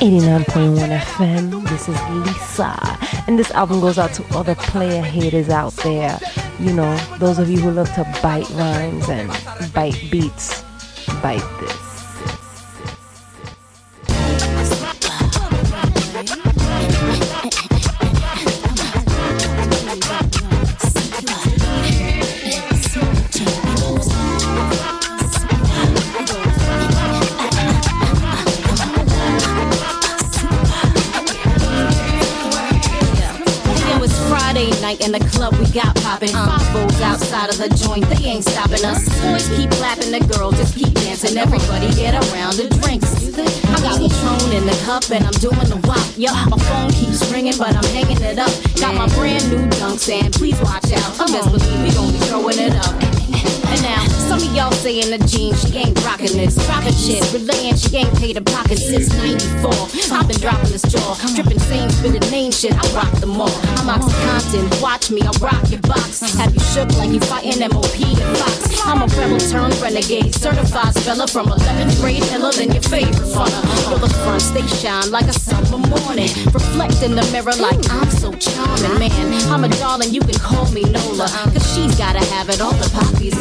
89.1 FM. This is Lisa. And this album goes out to all the player haters out there. You know, those of you who love to bite rhymes and bite beats, bite this. In the club we got poppin'. Five bowls outside of the joint, they ain't stopping us. Boys keep clapping, the girls just keep dancing. Everybody get around the drinks. I got Patron in the cup and I'm doing the wop. Yeah, my phone keeps ringing, but I'm hanging it up. Got my brand new dunks and please watch out. I'm best believe we gon' be throwing it up. Now, some of y'all saying the jeans, she ain't rockin' this. Rockin' shit, relaying she ain't paid a pocket since 94. I've been dropping this jaw, drippin' same spittin' name shit, I rock them all. I'm Oxycontin, watch me, I rock your box. Have you shook like you fightin' MOP and Fox? I'm a rebel turned renegade, certified speller from 11th grade, iller than your favorite funner. Feel the front, they shine like a summer morning. Reflect in the mirror like I'm so charming, man. I'm a darling, you can call me Nola. Cause she's gotta have it, all the poppies.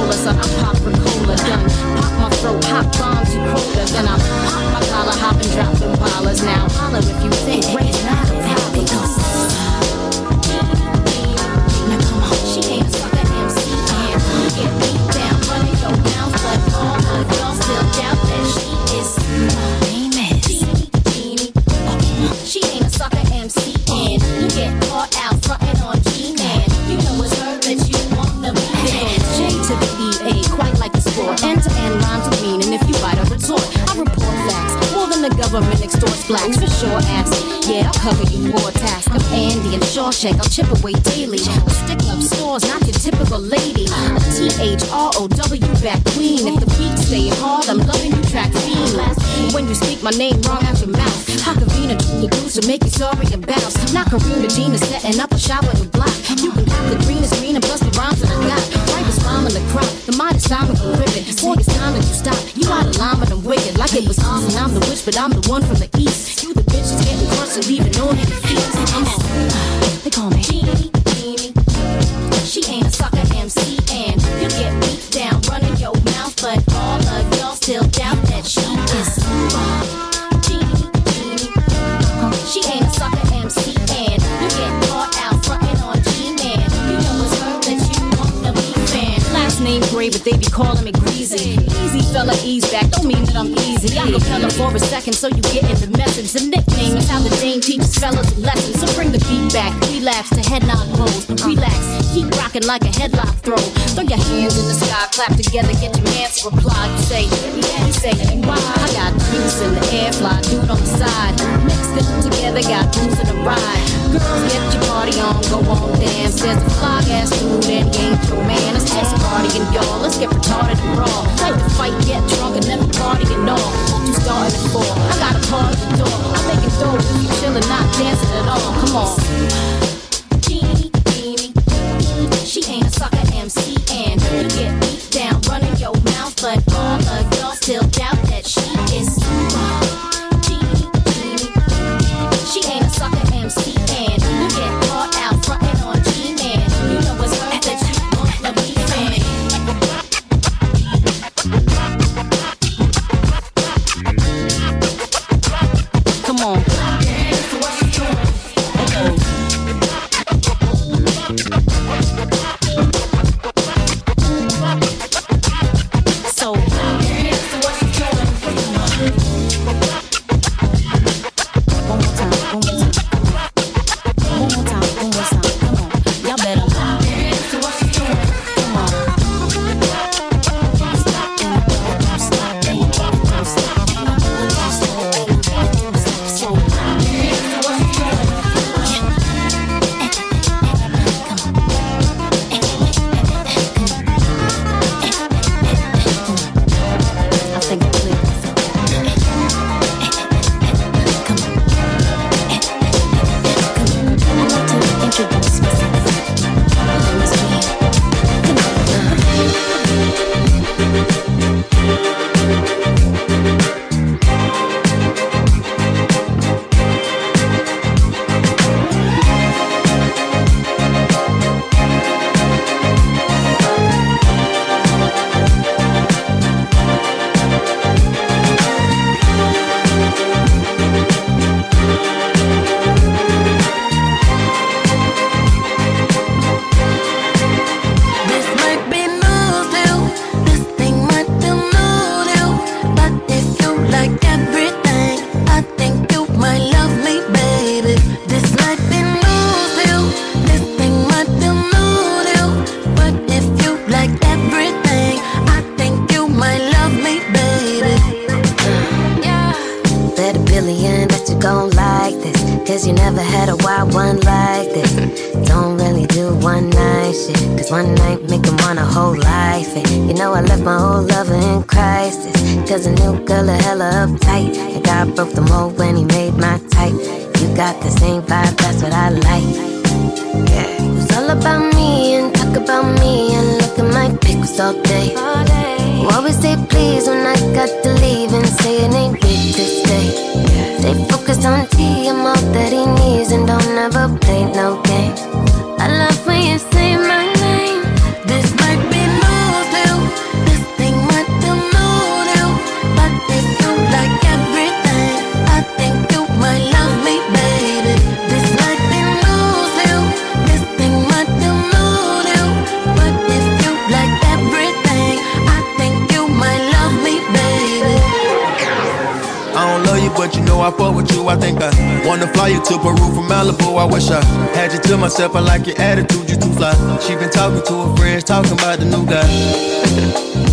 Cola, I pop for cola. Done pop my throat, pop bombs, you colder. Then I pop my collar, hop and drop them dollars. Now holler if you think blacks for sure ask. Yeah, I'll cover you more tasks. I'm Andy and Shawshank, I'll chip away daily. A stick up stores, not your typical lady. A T-H-R-O-W back queen. If the beat stay hard, I'm loving you track fiend. When you speak my name wrong out your mouth, to the goose to make you sorry and bounce. Not Karina Gina setting up a with a block. You can have the greenest green and bust the rhymes that I got. Right is rhyming the crop, the is time to it was awesome. I'm the witch, but I'm the one from the east. You the bitch that's getting crushed and leaving on your feet. On, they call me. Jeannie, Jeannie. She ain't a sucker MC, and you get beat down running your mouth, but all of y'all still doubt that she is. Jeannie, Jeannie. She ain't a sucker MC, and you get caught out on G-Man. You know it's her you wanna be fan. Last name Grae, but they be calling me Greasy. Fella, ease back, don't mean that I'm easy. I capella for a second, so you get in the message. The nickname is how the Dame teaches fellas a lesson. So bring the beat back, relapse to head nod pose. Relax, keep rocking like a headlock throw. Throw your hands in the sky, clap together, get your man to reply. You say, yeah, you say, why? I got drinks in the air, fly dude on the side. Mix it together, got booze in the ride. Girls, get your party on, go on, dance. There's a fly ass dude and ain't your man. Have some party and y'all, let's get retarded and raw. Like to fight, get drunk and never party and all. What you starting for? I got a party at door. I'm making dough if you chillin', not dancing at all. Come on. Jeannie, Jeannie. She ain't a sucker MC and you get you, but you know I fuck with you. I think I wanna fly you to Peru from Malibu. I wish I had you to myself. I like your attitude, you too fly. She been talking to her friends, talking about the new guy.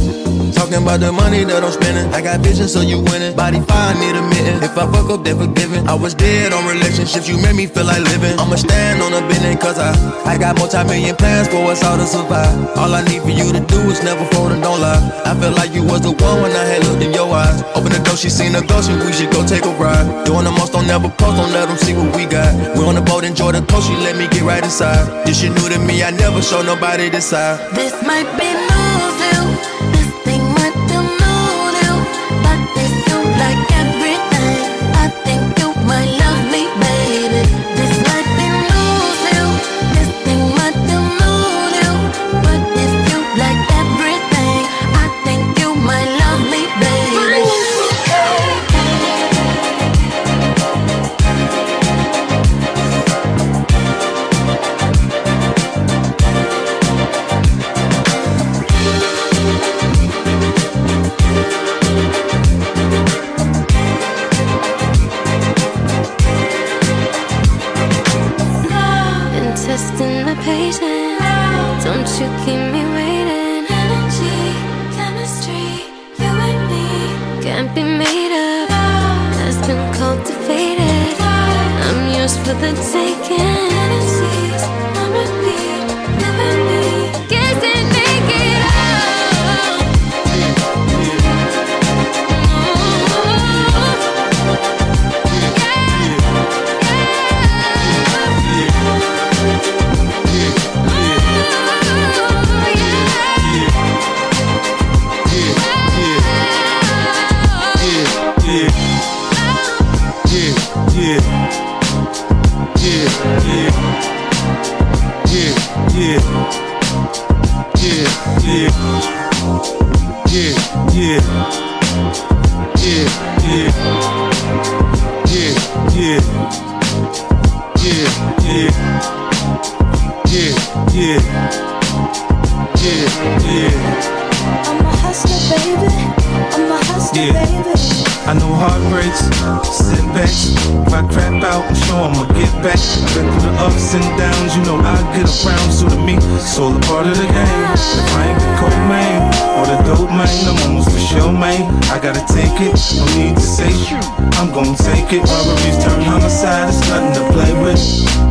Talking about the money that I'm spending. I got vision, so you winning. Body fine, need a mitten. If I fuck up, then forgiven. I was dead on relationships, you made me feel like living. I'ma stand on a business, cause I, I got multi million plans for us all to survive. All I need for you to do is never fold and don't lie. I felt like you was the one when I had looked in your eyes. Open the door, she seen a ghost, and we should go take a ride. Doing the most, don't never post, don't let them see what we got. We on the boat, enjoy the coast, she let me get right inside. This shit new to me, I never show nobody this side. This might be new, my. Don't you keep me waiting. Energy, chemistry, you and me can't be made up. Has been cultivated. I'm yours for the taking. Fantasies heartbreaks, setbacks. If I crap out, I'm sure I'ma get back. I've been through the ups and downs, you know I get around. So to me, it's all a part of the game. If I ain't the cold man or the dope man, I'm almost for sure, man. I gotta take it, no need to say shit. I'm gonna take it. Robberies turn homicide, it's nothing to play with.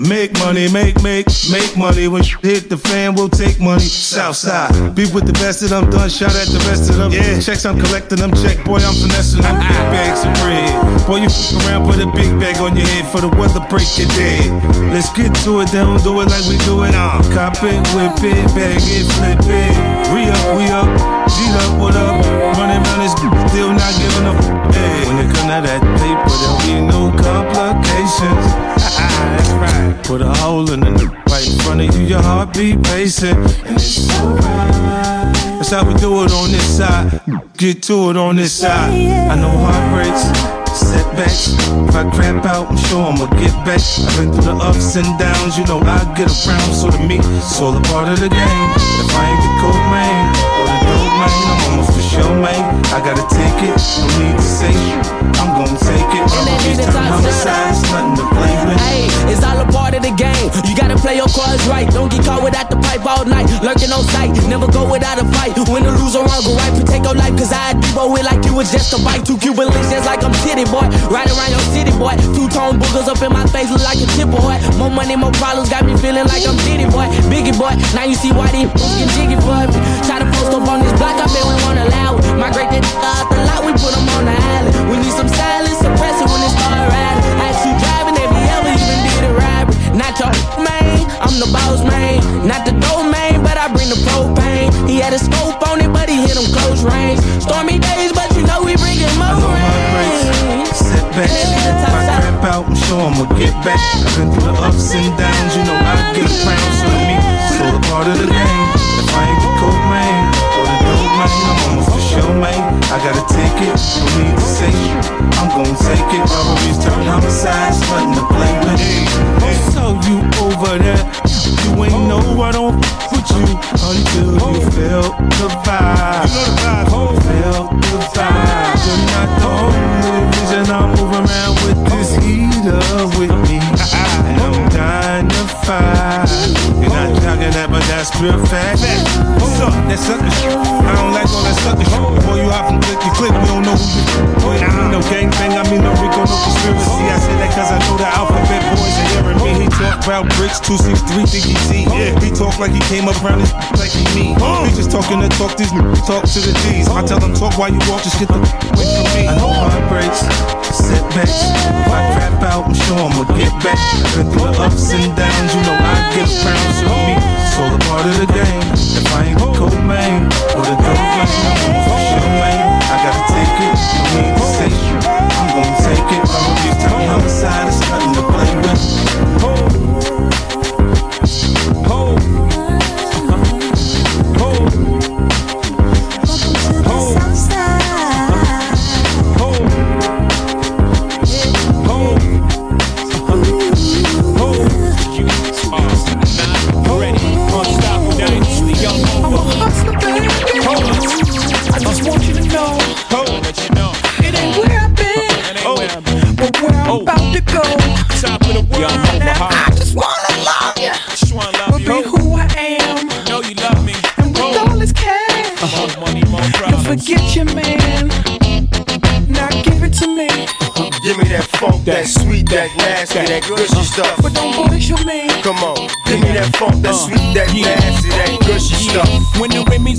Make money, make, make, make money. When you hit the fan, we'll take money. Southside, be with the best of them, done shot at the rest of them. Yeah, checks I'm collecting them, check, boy, I'm finessing them. Big bags of bread. Boy, you fuck around, put a big bag on your head for the weather, break your day. Let's get to it, then we'll do it like we do it. Uh, cop it, whip it, bag it, flip it. We up, we up, G up, what up? Running around this still not giving up. Hey, when it come to that paper, there'll be no complications. That's right. Put a hole in the right in front of you, your heart beat racing, and it's alright. That's how we do it on this side. Get to it on this side. I know heartbreaks, setbacks. If I crap out, I'm sure I'ma get back. I've been through the ups and downs, you know I get around. So to me, it's all a part of the game. If I ain't the cold man or the dope man, I'm almost for sure, man. I gotta take it, no need to say. I'm gonna take it. I'm gonna be turn homicide, it's nothing to play with. Hey, it's all a part of the game. You gotta play your cards right. Don't get caught without the pipe all night, lurking on sight. Never go without a fight. Win or lose or wrong, go right, protect your life. Cause I debo it like you was just a bite. Two Cuban links just like I'm city boy. Right around your city boy. Two tone boogers up in my face, look like a chip boy. More money, more problems, got me feeling like I'm Diddy boy. Biggie boy, now you see why these get jiggy for me. Try to post up on this block, I bet we won't allow it. Migrate that out the lot, we put them on the island. We need some silence, suppress it when it start riding. I you driving, if you ever even did a robbery. Not your man, I'm the boss man. Not the domain, but I bring the propane. He had a scope on it, but he hit him close range. Stormy days, but you know we bring it more rain. Setbacks, if I crap out, I'm sure I'ma get back. I've been through the ups and downs, you know I get around. So me, so a part of the game. If I ain't gotta take it, no need to say I'm gon' take it. I'm gonna take it. Robberies turn homicides, nothing to play with. Hey, so you over there, you ain't know I don't with you until you felt the vibe. You know the vibe, felt the vibe. You're not the only reason I'm moving around with this heater with me. And I'm dying to fight. Talking that, but that's pure fact. What's up? That sucker shit. I don't like all that sucker shit. Boy, you hop from click to click, we don't know who you Boy, I mean no gangbang, I mean no Rico, no conspiracy. I say that cause I know the alphabet boys are hearing me. He talk about bricks, 263, think see. Yeah, he talk like he came up around this like he me. He just talking to talk, niggas talk to the G's. I tell them talk while you walk, just get the away from me. I know heartbreaks, setbacks. If I crap out, I'm sure I'ma get back. Through the ups and downs, you know I get around. So me, it's all a part of the game. If I ain't the cold man, or the dope man, I'm for sure. I gotta take it, no need to say. I'm gonna take it. I'ma be turn homicide, it's nothing to play with.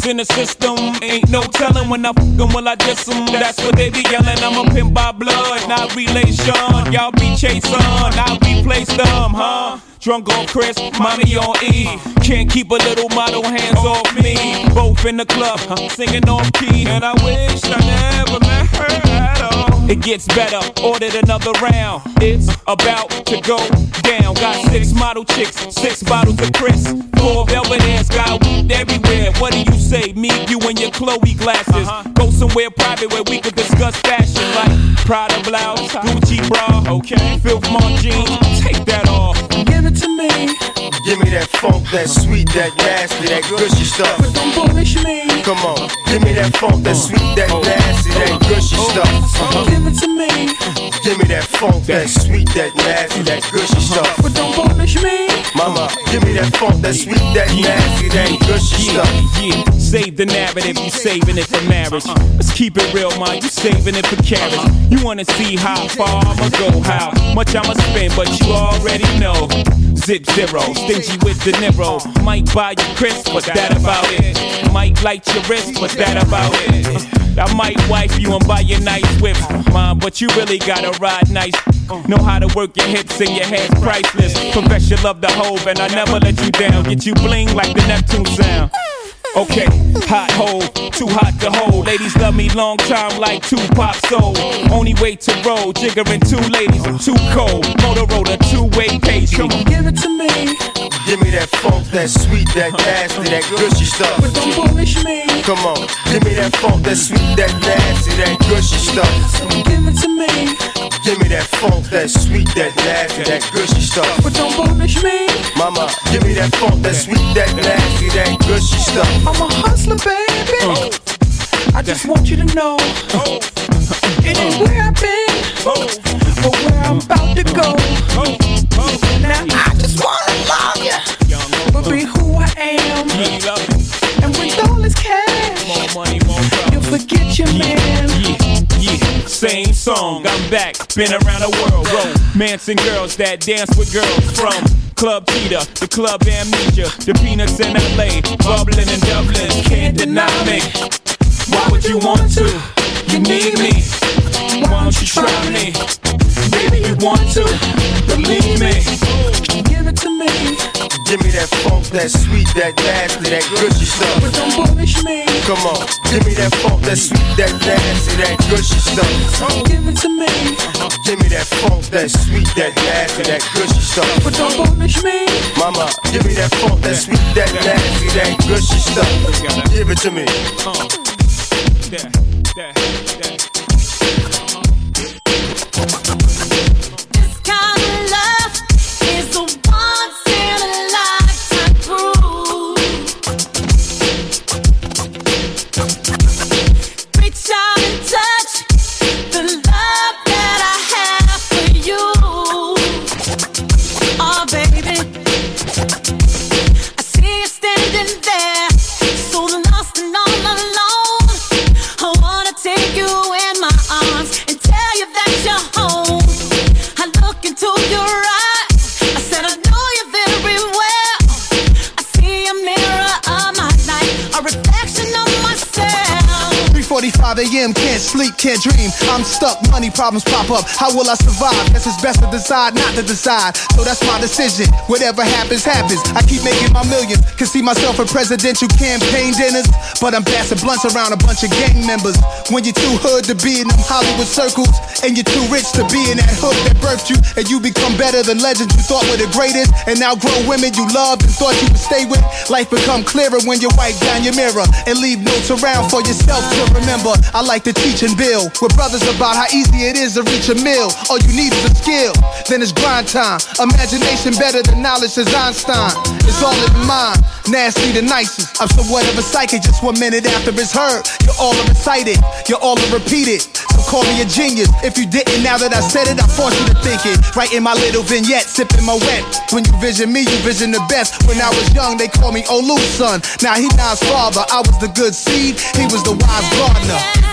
In the system, ain't no telling when I f them, will I diss them? That's what they be yelling. I'm a pimp by blood, not relation. Y'all be chasing, I replace them, huh? Drunk on Cris, mommy on E. Can't keep a little model hands off me. Both in the club, singing off key. And I wish I never met her at all. It gets better, ordered another round. It's about to go down. Got six model chicks, six bottles of Cris. Four velvet ass, got weed everywhere. What do you say? Me, you, and your Chloe glasses. Uh-huh. Go somewhere private where we could discuss fashion like Prada blouse, Gucci bra, okay, Filth jeans. Take that off. Give it to me, Give me that funk, that sweet, that nasty, that gushy stuff. but don't bullshit me. Come on, give me that funk, that sweet, that nasty, that gushy stuff. Give it to me, Give me that funk, that sweet, that nasty, that gushy stuff. but don't bullshit me. Mama, give me that funk, that sweet, that nasty, that gushy stuff. yeah. Save the narrative, you saving it for marriage. Uh-huh. Let's keep it real, man. You saving it for carriage. Uh-huh. You wanna see how far I'ma go, how much I'ma spend, but you already know. Zip zero, stingy with the Niro. Might buy you Cris, but that about it. Might light your wrist, but that about it. I might wife you and buy you nice whip, mom, but you really gotta ride nice. Know how to work your hips and your hands priceless. Confess your love to Hove, and I never let you down. Get you bling like the Neptune sound. Okay, hot hole, too hot to hold. Ladies love me long time like two Tupac soul. Only way to roll, jiggering two ladies, too cold. Motorola, two way page. Come on. Give it to me, Give me that funk, that sweet, that nasty, that gushy stuff. but don't bullshit me. Come on, give me that funk, that sweet, that nasty, that gushy stuff. Give it to me, Give me that funk, that sweet, that nasty, that gushy stuff. but don't bullshit me. Mama, give me that funk, that sweet, that nasty, that gushy stuff. I'm a hustler, baby. Oh. I just want you to know oh. it ain't where I've been, oh. but where I'm about to go. Now I just wanna love you, but be who I am. And all cash, you'll forget your man. Yeah, same song, I'm back, been around the world, romancing girls that dance with girls from Club Pacha, the club amnesia, the peanuts in LA, bubbling in Dublin, can't deny me. Why would you want to? You need me. Why don't you try me? Baby, you want to? Believe me. Give it to me. Give me that funk, that sweet, that nasty, that gushy stuff. But don't punish me. Come on, give me that funk, that sweet, that nasty, that gushy stuff. Give it to me. Give me that funk, that sweet, that nasty, that gushy stuff. But don't punish me. Mama, give me that funk, that sweet, that nasty, that gushy stuff. Give it to me. Uh, yeah, yeah, yeah. 3:45 a.m. Can't sleep, can't dream. I'm stuck. Money problems pop up. How will I survive? Guess it's best to decide not to decide. So that's my decision. Whatever happens, happens. I keep making my millions. Can see myself in presidential campaign dinners, but I'm passing blunts around a bunch of gang members. When you're too hood to be in them Hollywood circles, and you're too rich to be in that hood that birthed you, and you become better than legends you thought were the greatest, and now grow women you loved and thought you would stay with. Life become clearer when you wipe down your mirror and leave notes around for yourself to remember. I like to teach and build with brothers about how easy it is to reach a mill. All you need is a skill, then it's grind time. Imagination better than knowledge says Einstein. It's all in mind, nasty the nicest. I'm somewhat of a psychic just one minute after it's heard. You're all a recited, you're all repeated. Call me a genius. If you didn't, now that I said it, I force you to think it. Writing my little vignette, sipping my wet. When you vision me, you vision the best. When I was young, they called me Olu's son. Now he his father. I was the good seed, he was the wise gardener.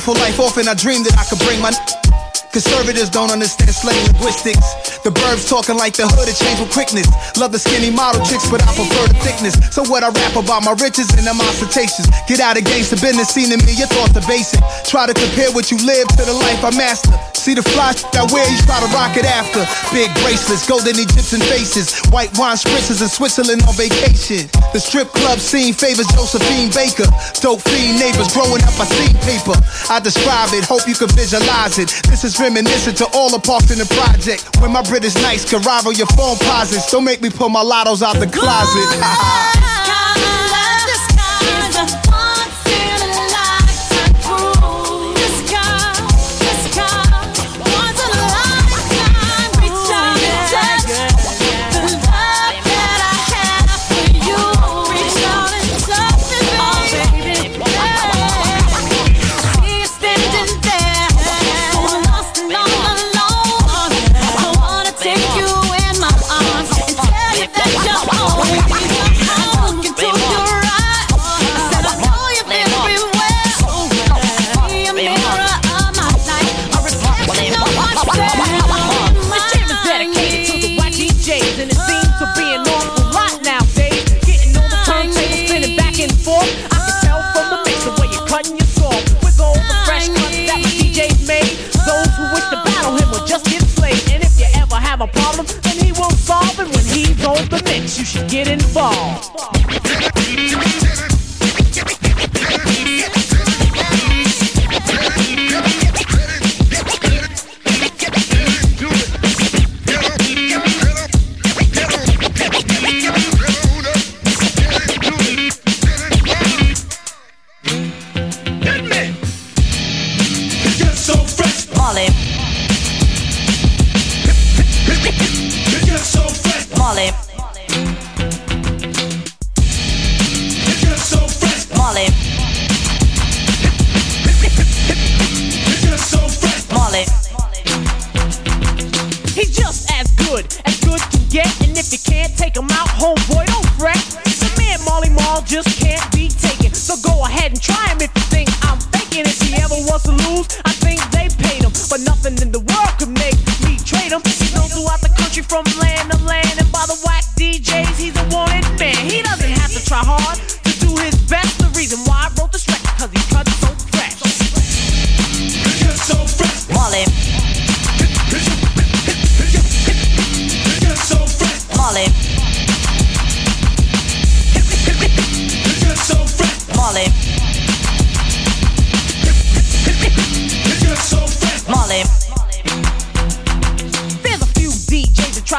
Beautiful life, often I dreamed that I could bring my. Conservatives don't understand slang linguistics. The burbs talking like the hood, it changed with quickness. Love the skinny model chicks, but I prefer the thickness. So what I rap about my riches and them ostentations. Get out of gangster business, seen in me, your thoughts are basic. Try to compare what you live to the life I master. See the fly that wear, you try to rock it after. Big bracelets, golden Egyptian faces, white wine spritzes in Switzerland on vacation. The strip club scene favors Josephine Baker. Dope fiend neighbors growing up, I seen paper. I describe it, hope you can visualize it. This is reminiscent to all the parks in the project. When my British nights can rival your phone posits. Don't make me pull my lottos out the closet.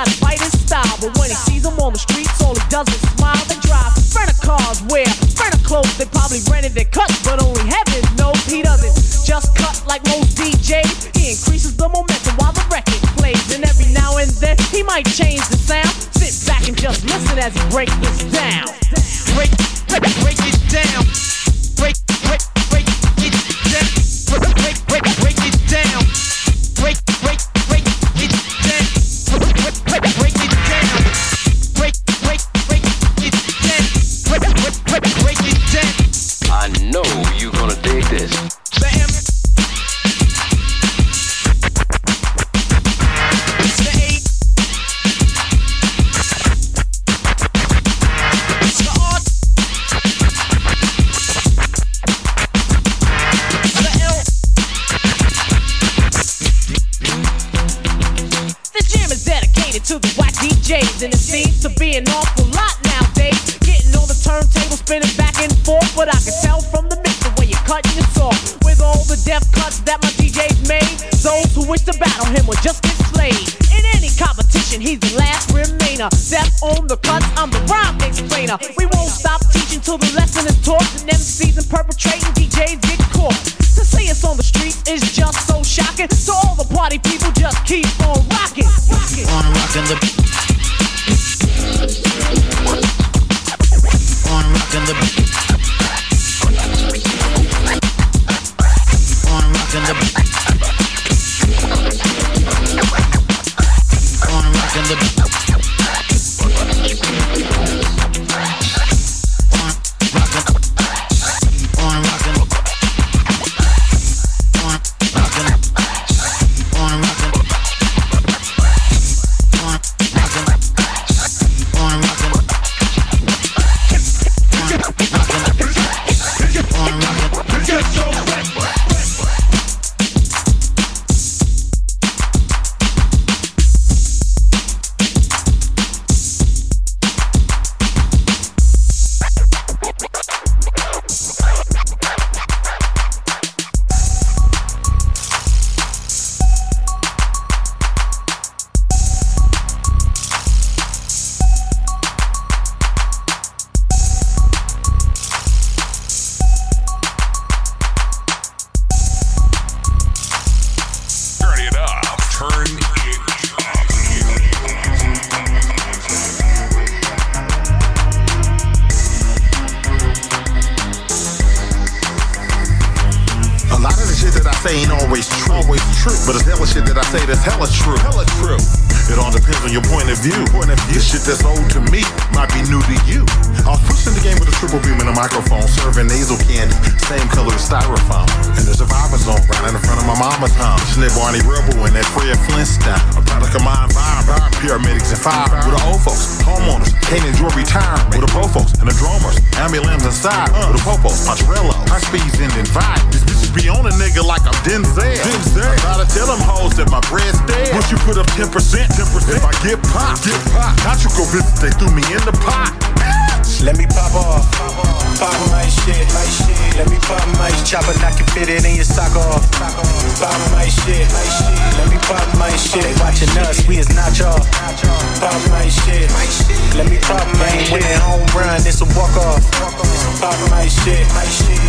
Try to fight his style, but when he sees them on the streets, all he does is smile. and drive French cars, wear French clothes. They probably rented their cuts, but only heaven knows he doesn't just cut like most DJs. He increases the momentum while the record plays, and every now and then he might change the sound. Sit back and just listen as he breaks this down. Break the lesson is taught, and MCs and perpetrating DJs get caught. To see us on the streets is just so shocking. So all the party people But it's hella shit that I say that's hella true. Hella true. It all depends on your point of view. Point of view. The shit that's old to me might be new to you. I was pushing the game with a triple beam and a microphone, serving nasal candy, same color as styrofoam. In the survivor zone, right in front of my mama's home. Snip Barney Rubble and that Fred Flintstone. A product of vibe, vibe, paramedics and fire. With the old folks, homeowners, can't enjoy retirement. With the pro folks and the drummers, ambulance inside. With the popos, Poncherello, high speeds ending vibe. These bitches be on a nigga like I'm Denzel. Denzel. I try to tell them hoes that my bread's dead. Once you put up 10%, 10%, if I get popped, get popped. You go visit, they threw me in the pot. Let me pop off. Pop my shit. Let me pop my chopper, knock it fit it in your sock off. Pop my shit. Let me pop my shit. Watching us, we is not y'all. Pop my shit. Let me pop my shit. Home run, it's a walk off. Pop my shit.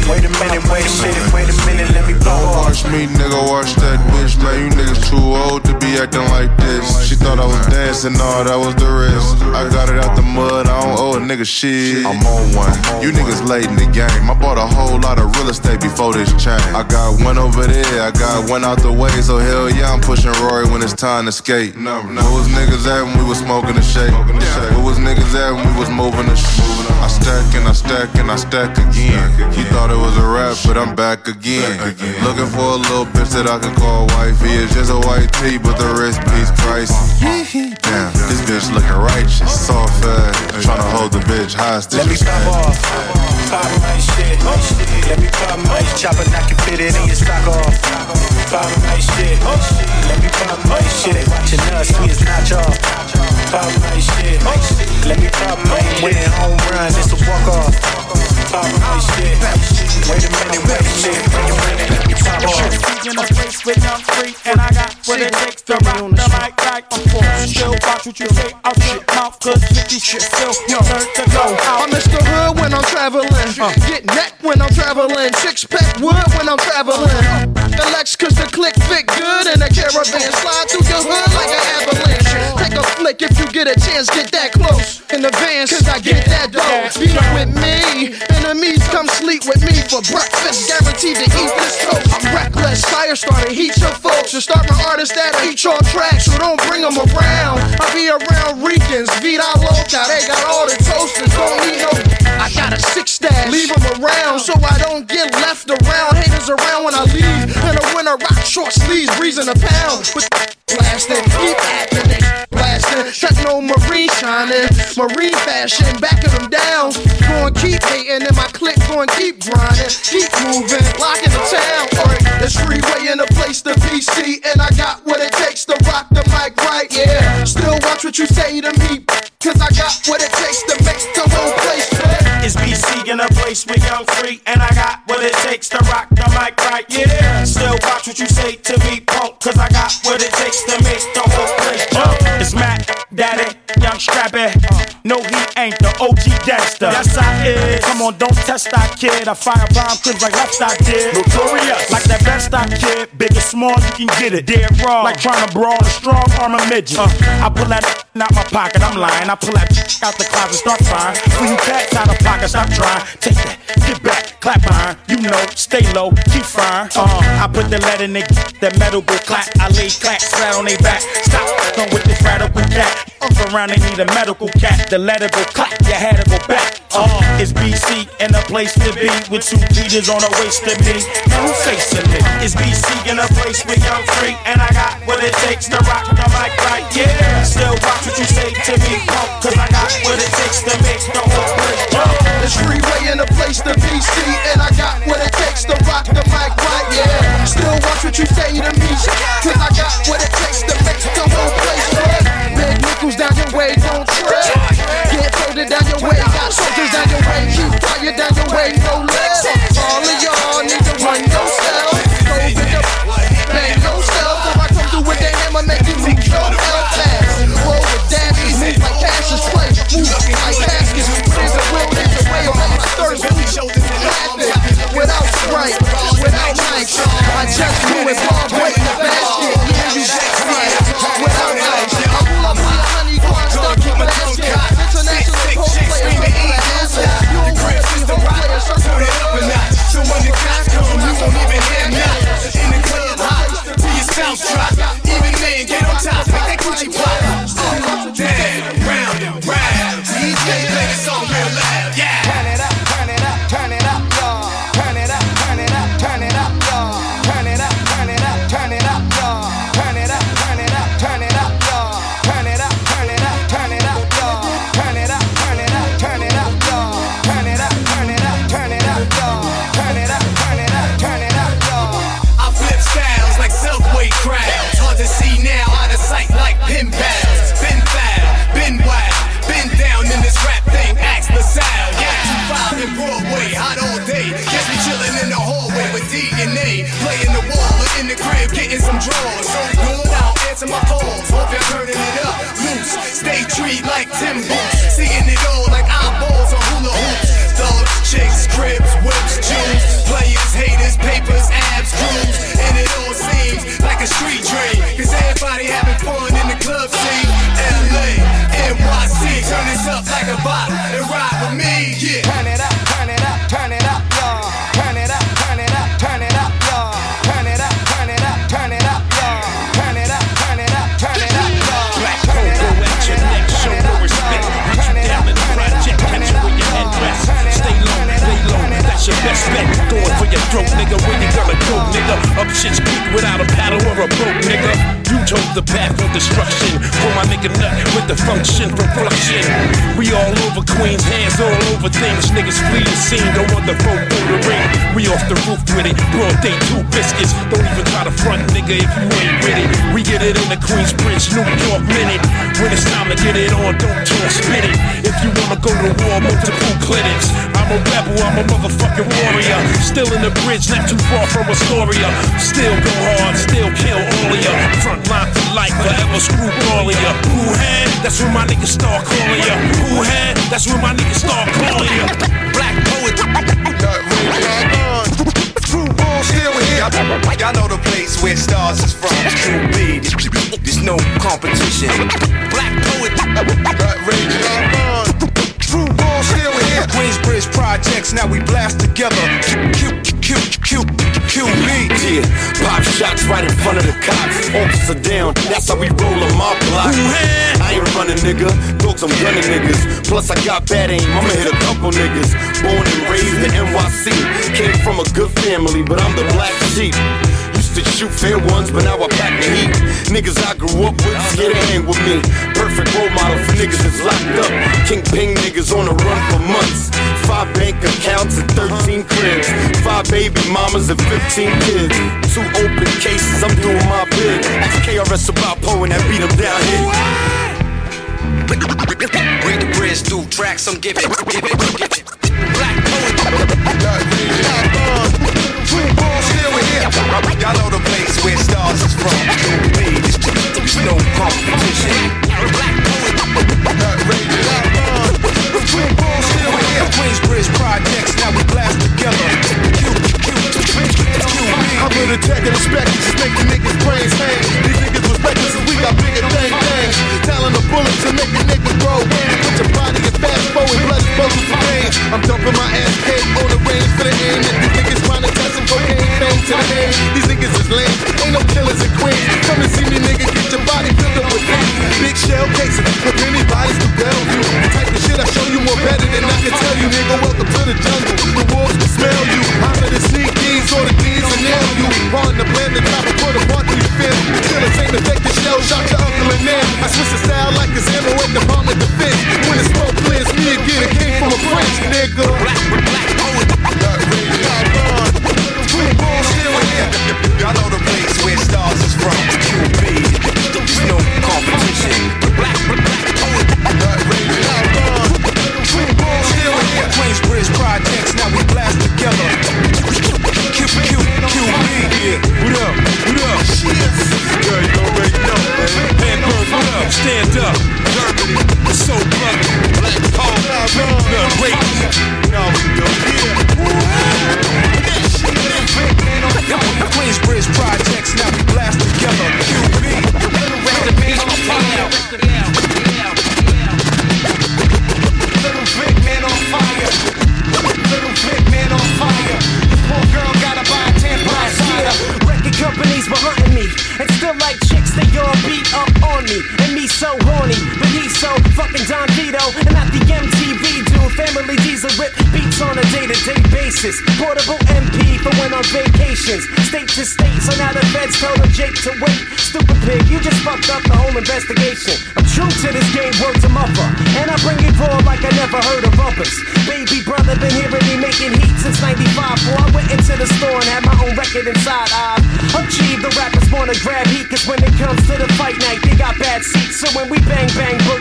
Wait a minute, wait a minute, wait a minute, let me blow off. Watch me, nigga, watch that bitch, man. You niggas too old to be acting like this. She thought I was dancing, no, that was the risk. I got it out the mud, nigga shit. I'm on one. You niggas late in the game. I bought a whole lot of real estate before this change. I got one over there, I got one out the way, so hell yeah, I'm pushing Rory when it's time to skate. No, no. Where was niggas at when we was smoking the shake? Where was niggas at when we was moving the sh- I stack and I stack and I stack again. He thought it was a rap, but I'm back again. Looking for a little bitch that I can call wifey. It's just a white tee, but the wrist piece price. Damn, this bitch looking righteous, soft ass, trying to hold the bitch hostage. Let me pop off. Pop my shit. Let me pop my chopper, knock it fit it in your stock off. Pop my shit. Let me pop my shit. They watching us, we is not y'all. Pop my shit. Let me pop my winning home run, it's a walk off. Pop my shit. Wait a minute, wait a minute, wait a minute. Let me pop off. in a place with young free, and I got what it takes to rock the mic like a force. Still watch what you say out your mouth, cause 50 shit still turn to go out. I'm Mr. Hood when I'm traveling. Get neck when I'm traveling. Six pack wood when I'm traveling. The Lex cause the click fit good in a caravan. Slide through your hood like an avalanche. Take a flick if you get a chance, get that close. In the vans, cause I get that dough. Beat up with me. Enemies come sleep with me for breakfast. Guaranteed to eat this toast. I'm reckless. Fire starter, heat your folks. And start my artists that eat your tracks. So don't bring them around. I be around Ricans. Vida Loca. They got all the toasters. Don't need no. I got a six stash. Leave them around so I don't get left around. Haters around when I leave. In the winter, rock short sleeves, breezing a pound. With blasting, keep acting, blasting. Technomarine shining, marine fashion, backing them down. Going keep hating, and my click going keep grinding, keep moving, locking the town. This freeway in a place to be see, and I got what it takes to rock the mic right, yeah. Still watch what you say to me, cause I got what it takes to make the whole place fit. It's BC in a place with young free, and I got what it takes to rock the mic right, yeah. Still watch what you say to me, punk, cause I got what it takes to make the whole place Daddy, Young Strappy. No, he ain't the OG Dexter. Yes, I is. Come on, don't test that kid. I fire bomb cribs like left I did. Notorious. Like that best I kid. Big or small, you can get it. Dead wrong. Like trying to brawl a strong arm of midget. Uh, I pull that out my pocket, I'm lying. I pull that out the closet, start frying. When you cats out of pocket, stop trying. Take that, get back, clap behind. You know, stay low, keep frying. Uh, I put the lead in they, that metal go clap. I lay clap, flat on they back. Stop fucking with the radical cat. Fuck around, need a medical cat. The letter go clap, you had to go back. Uh, it's BC and a place to be with two leaders on the waist of me. Now who facing it? It's BC in a place with young free, and I got what it takes to rock the mic right. Yeah, still watch what you say to me, cause I got what it takes to make the whole place jump. This freeway in a place to be see, and I got what it takes to rock the mic right, yeah. Still watch what you say to me, cause I got what it takes to make the whole place fit. Down your way, don't trip. Get folded down your way, got soldiers down your way, keep fire down your way, no less. All of y'all need to run yourself. Go pick up, bang yourself. If I come through with the hammer, make you move your L fast. Roll with dashes, move like Cassius play, move like caskets. There's a will, there's a way, I'm my thirst. Traffic, without Sprite, without mics. I just move it, ball break So when the cops come, you won't even hear nothing. In the club, hot, till your sound drop. Up shit's creek without a paddle or a boat, nigga. You chose the path destruction. Pull my nigga nut with the function from flushing. We all over Queens, hands all over things. Niggas flee the scene, don't want the folk through the ring. We off the roof with it, broad day two biscuits. Don't even try to front, nigga, if you ain't with it. We get it in the Queensbridge, New York minute. When it's time to get it on, don't talk, spit it. If you wanna go to war, multiple clinics. I'm a rebel, I'm a motherfucking warrior. Still in the bridge, not too far from Astoria. Still go hard, still kill all of ya. Front life, forever screw all of ya. Who had? That's when my niggas start calling ya. Who had? That's when my niggas start calling ya. Blaq Poet. True ball still here. Y'all know the place where stars is from. True B. There's no competition. Blaq Poet. True here. Queensbridge projects. Now we blast together. Q Q Q Q B. Yeah, pop shots right in front of the cops. Officer down, that's how we roll on my block. I ain't running, nigga. Dogs, I'm gunning niggas. Plus, I got bad aim, I'ma hit a couple niggas. Born and raised in NYC. Came from a good family, but I'm the black sheep. Used to shoot fair ones, but now I pack the heat. Niggas I grew up with, scared to hang with me. Perfect role model for niggas that's locked up. Kingpin niggas on the run for months. Five bank accounts and 13 cribs. Five baby mamas and 15 kids. Two open cases, I'm doing my bid. Ask KRS about Poe and that beat him down here. Bring the bridge through tracks, I'm giving. Blaq Poet. Y'all know the place where stars is from. There's no competition. Ball still here. Queensbridge projects, now we blast together. I'm with a tech and respect, just make the niggas brains hang. These niggas was reckless, got bigger thing things. Talent of bullets to make a nigga grow. Put your body in fast forward, blood exposed to pain. I'm dumping my ass cake on the range for the aim. If these niggas trying to test some cocaine fame to the head, these niggas is lame. Ain't no killers in Queens. Come and see me, nigga, get your body filled up with things. Big shell cases, many bodies to Bellevue. The type of shit I show you more better than I can tell you, nigga. Welcome to the jungle. The wolves will smell you. I'm the sneak thieves or the thieves and nail you. Pardon the blend, the and put a part to your feel. Still the same effective shell, shot your uncle and them. I switch the style like it's ammo at Department of Defense. When the smoke clears, me again, it came from a French nigga. Black, black, poet. True ball still here.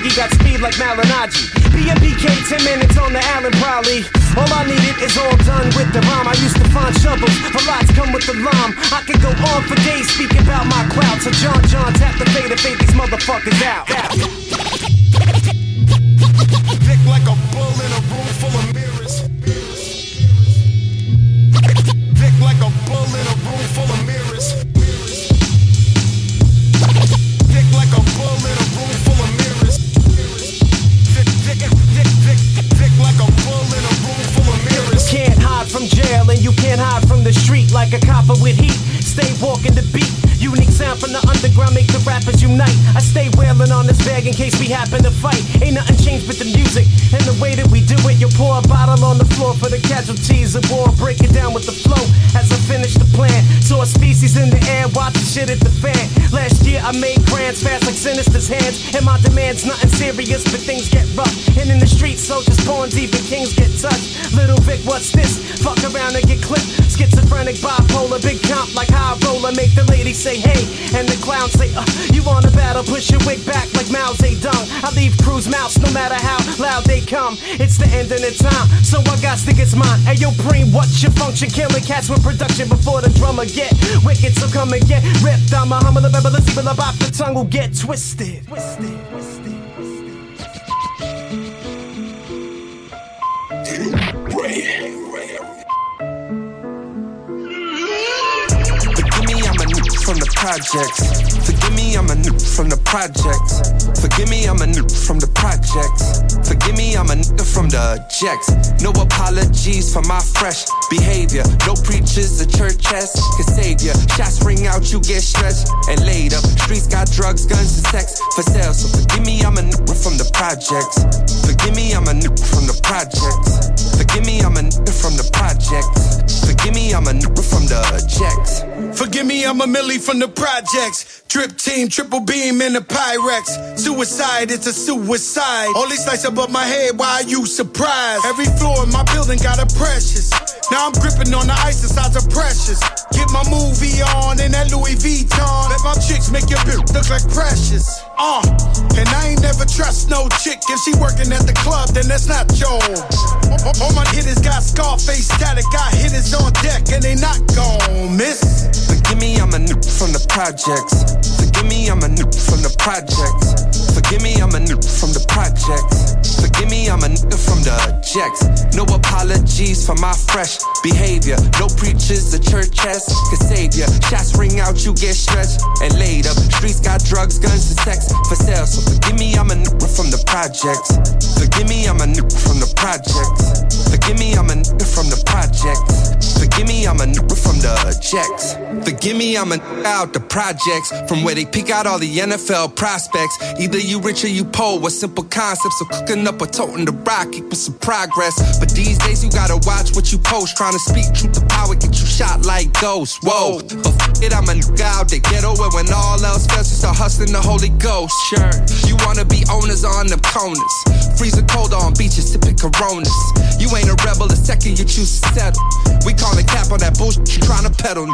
Boogie, got speed like Malinaji. Be a BK 10 minutes on the Allen probably. All I needed is all done with the rhyme. I used to find shovels, but lots come with the lime. I could go on for days speaking about my crowd. So John John tap the fade to fade these motherfuckers out. Dick like a bull in a room full from jail and you can't hide from the street like a copper with heat. Stay walking the beat. Unique sound from the underground make the rappers unite. I stay wailing on this bag in case we happen to fight. Ain't nothing changed but the music and the way that we do it. You pour a bottle on the floor for the casualties of war. Break it down with the flow. As I finish the plan, Saw a species in the air, watching shit at the fan. Last year I made grands fast like Sinister's hands. And my demands nothing serious, but things get rough. And in the streets, soldiers, pawns, even kings get touched. Little Vic, what's this? Fuck around and get clipped. Schizophrenic, bipolar, big comp like high roller. Make the lady say hey, and the clowns say, uh, You want a battle? Push your wig back like Mao Zedong. I leave crews mouse no matter how loud they come. It's the end of the time, so I got to get mine. Hey yo, Preem, what's your function? Killing cats with production before the drummer get wicked. So come and get ripped. I'm a humble, the rebel, the about the tongue will get twisted. Twisted. Forgive projects. Forgive me, I'm a nuke from the projects. Forgive me, I'm a nuke from the projects. Forgive me, I'm a nigga from the jacks. No apologies for my fresh behavior. No preachers, the church has can save ya. Shots ring out, you get stretched and laid up. Streets got drugs, guns, and sex for sale. So forgive me, I'm a nigga from the projects. Forgive me, I'm a nigga from the projects. Forgive me, I'm a nigga from the projects. Forgive me, I'm a nigga from the jacks. Forgive me, I'm a Millie from the projects. Drip team, triple beam in the Pyrex. Suicide, it's a suicide. Only slice above my head, why are you surprised? Every floor in my building got a precious. Now I'm gripping on the ice inside of precious. Get my movie on in that Louis Vuitton. Let my chicks make your bitch look like precious. Uh, and I ain't never trust no chick. If she working at the club, then that's not Joe. All- my hitters got Scarface static, got hitters on deck, and they not gon' miss. Forgive me, I'm a nuke from the projects. Forgive me, I'm a nuke from the projects. Forgive me, I'm a nuke from the projects. From the jacks. No apologies for my fresh behavior. No preachers, the church has can save ya. Shots ring out, you get stretched and laid up. Streets got drugs, guns, and sex for sale. So forgive me, I'm a nigga from the projects. Forgive me, I'm a nigga from the projects. Forgive me, I'm a nigga from the projects. Forgive me, I'm a nigga from the jacks. Forgive me, I'm a out the projects. From where they pick out all the NFL prospects. Either you rich or you poor with simple concepts of cooking up or toting the rock, equal some progress. But these days you gotta watch what you post. Trying to speak truth to power, get you shot like ghosts. Whoa, but f it, I'm a nigga out the ghetto. And when all else fails, you start hustling the Holy Ghost. Sure, you wanna be owners on them corners. Freezing cold on beaches, sipping coronas. You ain't a rebel the second you choose to settle. We call it cap on that bullshit you peddle.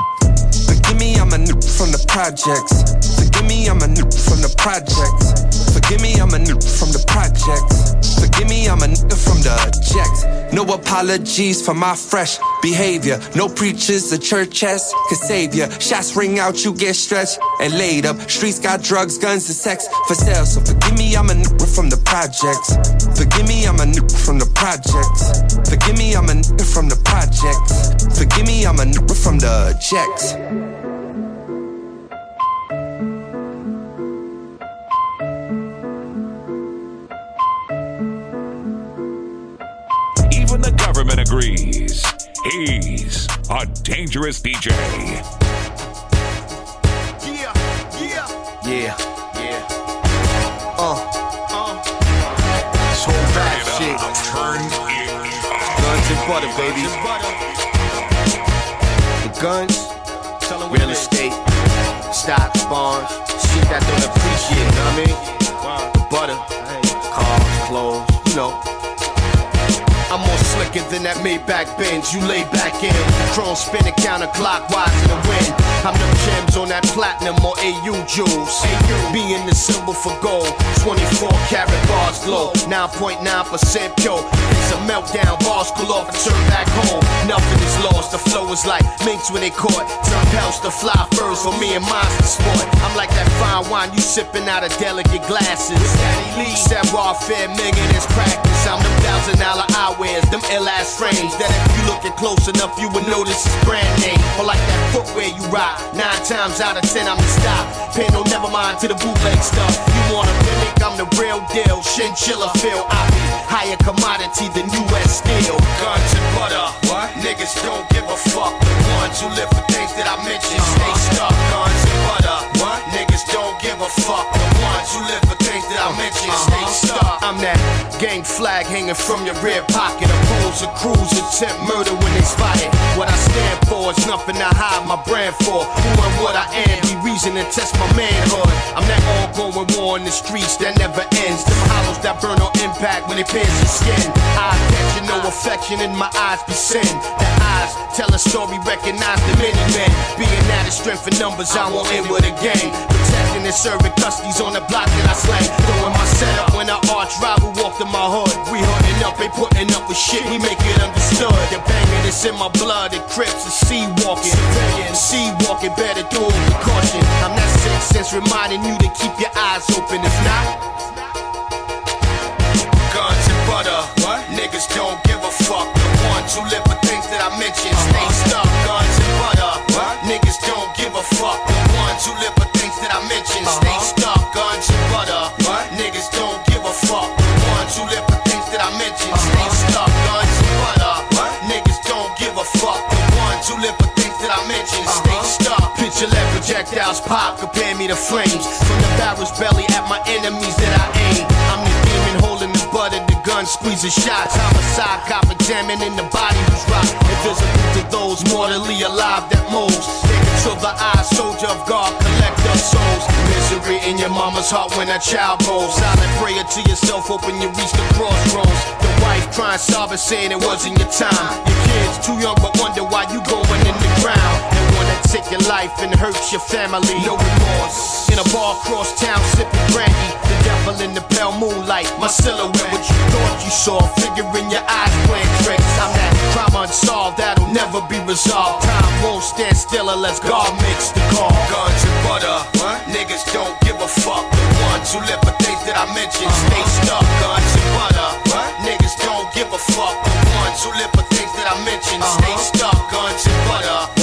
Forgive me, I'm a nuke from the projects. Forgive me, I'm a nuke from the projects. Forgive me, I'm a nuke from the projects. Forgive me, I'm a nigga from the jacks. No apologies for my fresh behavior. No preachers, the church has can save ya. Shots ring out, you get stretched and laid up. Streets got drugs, guns, and sex for sale. So forgive me, I'm a nigga from the projects. Forgive me, I'm a nigga from the projects. Forgive me, I'm a nigga from the projects. Forgive me, I'm a nigga from the jacks. Even the government agrees. He's a dangerous DJ. Yeah, yeah. Yeah, yeah. Uh, uh. This whole rap shit. Guns and butter, baby. The guns, real estate, stocks, bonds, shit that don't appreciate, you know what I mean? The butter, cars, clothes, you know. Slicker than that Maybach Benz. You lay back in, chrome spinning counterclockwise in the wind. I'm them gems on that platinum or AU jewels. Being the symbol for gold, 24 karat bars glow, 9.9% pure. It's a meltdown, bars cool off and turn back home. Nothing is lost, the flow is like minks when they caught. Some pelts to fly first for me and monster sport. I'm like that fine wine you sipping out of delicate glasses. Savoir faire, minging is practice. I'm them thousand dollar eyewears, them ill ass frames. That if you looking close enough, you would notice it's brand name. Or like that footwear you rock. Nine times out of ten, I'm the stop. Pay no never mind to the bootleg stuff. You want a mimic? I'm the real deal. Chinchilla feel I be higher commodity than U.S. steel. Guns and butter. What? Niggas don't give a fuck. The ones who live for things that I mentioned stay uh-huh. stuck. Guns and butter. What? Niggas don't give a fuck. The ones who live for that I mentioned stay stuck. Uh-huh. I'm that gang flag hanging from your rear pocket. Oppose a cruise, attempt murder when they spot it. What I stand for is nothing to hide my brand for. Who and what I am, be reason to test my manhood. I'm that ongoing war in the streets that never ends. Them hollows that burn on impact when they pierce your skin. I catch you, no affection in my eyes be sin. The eyes tell a story, recognize the many men. Being out of strength in numbers, I won't end with a gang. Protecting and serving custodies on the block that I slang. Throwing my setup when an arch rival walked in my hood. We hooking up, ain't putting up with shit, we make it understood. The banging is in my blood, it crips and sea walking. Sea walking, better do it with caution. I'm that sixth sense reminding you to keep your eyes open. If not, guns and butter. What? Niggas don't give a fuck. The ones who live for things that I mentioned stay uh-huh. stuck. Guns and butter. What? Niggas don't give a fuck. The ones who live projectiles pop, compare me to flames. From the barrel's belly at my enemies that I aim. I'm the demon holding the butt of the gun, squeezing shots. Homicide, cop examining the body who's rock. Invisible to those mortally alive that moves. Nigga to the eye, soldier of God, mama's heart when a child goes. Silent prayer to yourself, hoping you reach the crossroads. The wife crying, sobbing, saying it wasn't your time. Your kids too young, but wonder why you going in the ground. And wanna take your life and hurt your family. No remorse. In a bar across town, sipping brandy. The devil in the pale moonlight. My silhouette, what you thought you saw. Figure in your eyes, playing tricks. I'm that crime unsolved that'll never be resolved. Time won't stand still unless God makes the call. Guns and butter. Niggas don't give a fuck. The ones who live for things that I mentioned stay stuck. Guns and butter. Niggas don't give a fuck. The ones who live for things that I mentioned stay uh-huh. stuck. Guns and butter.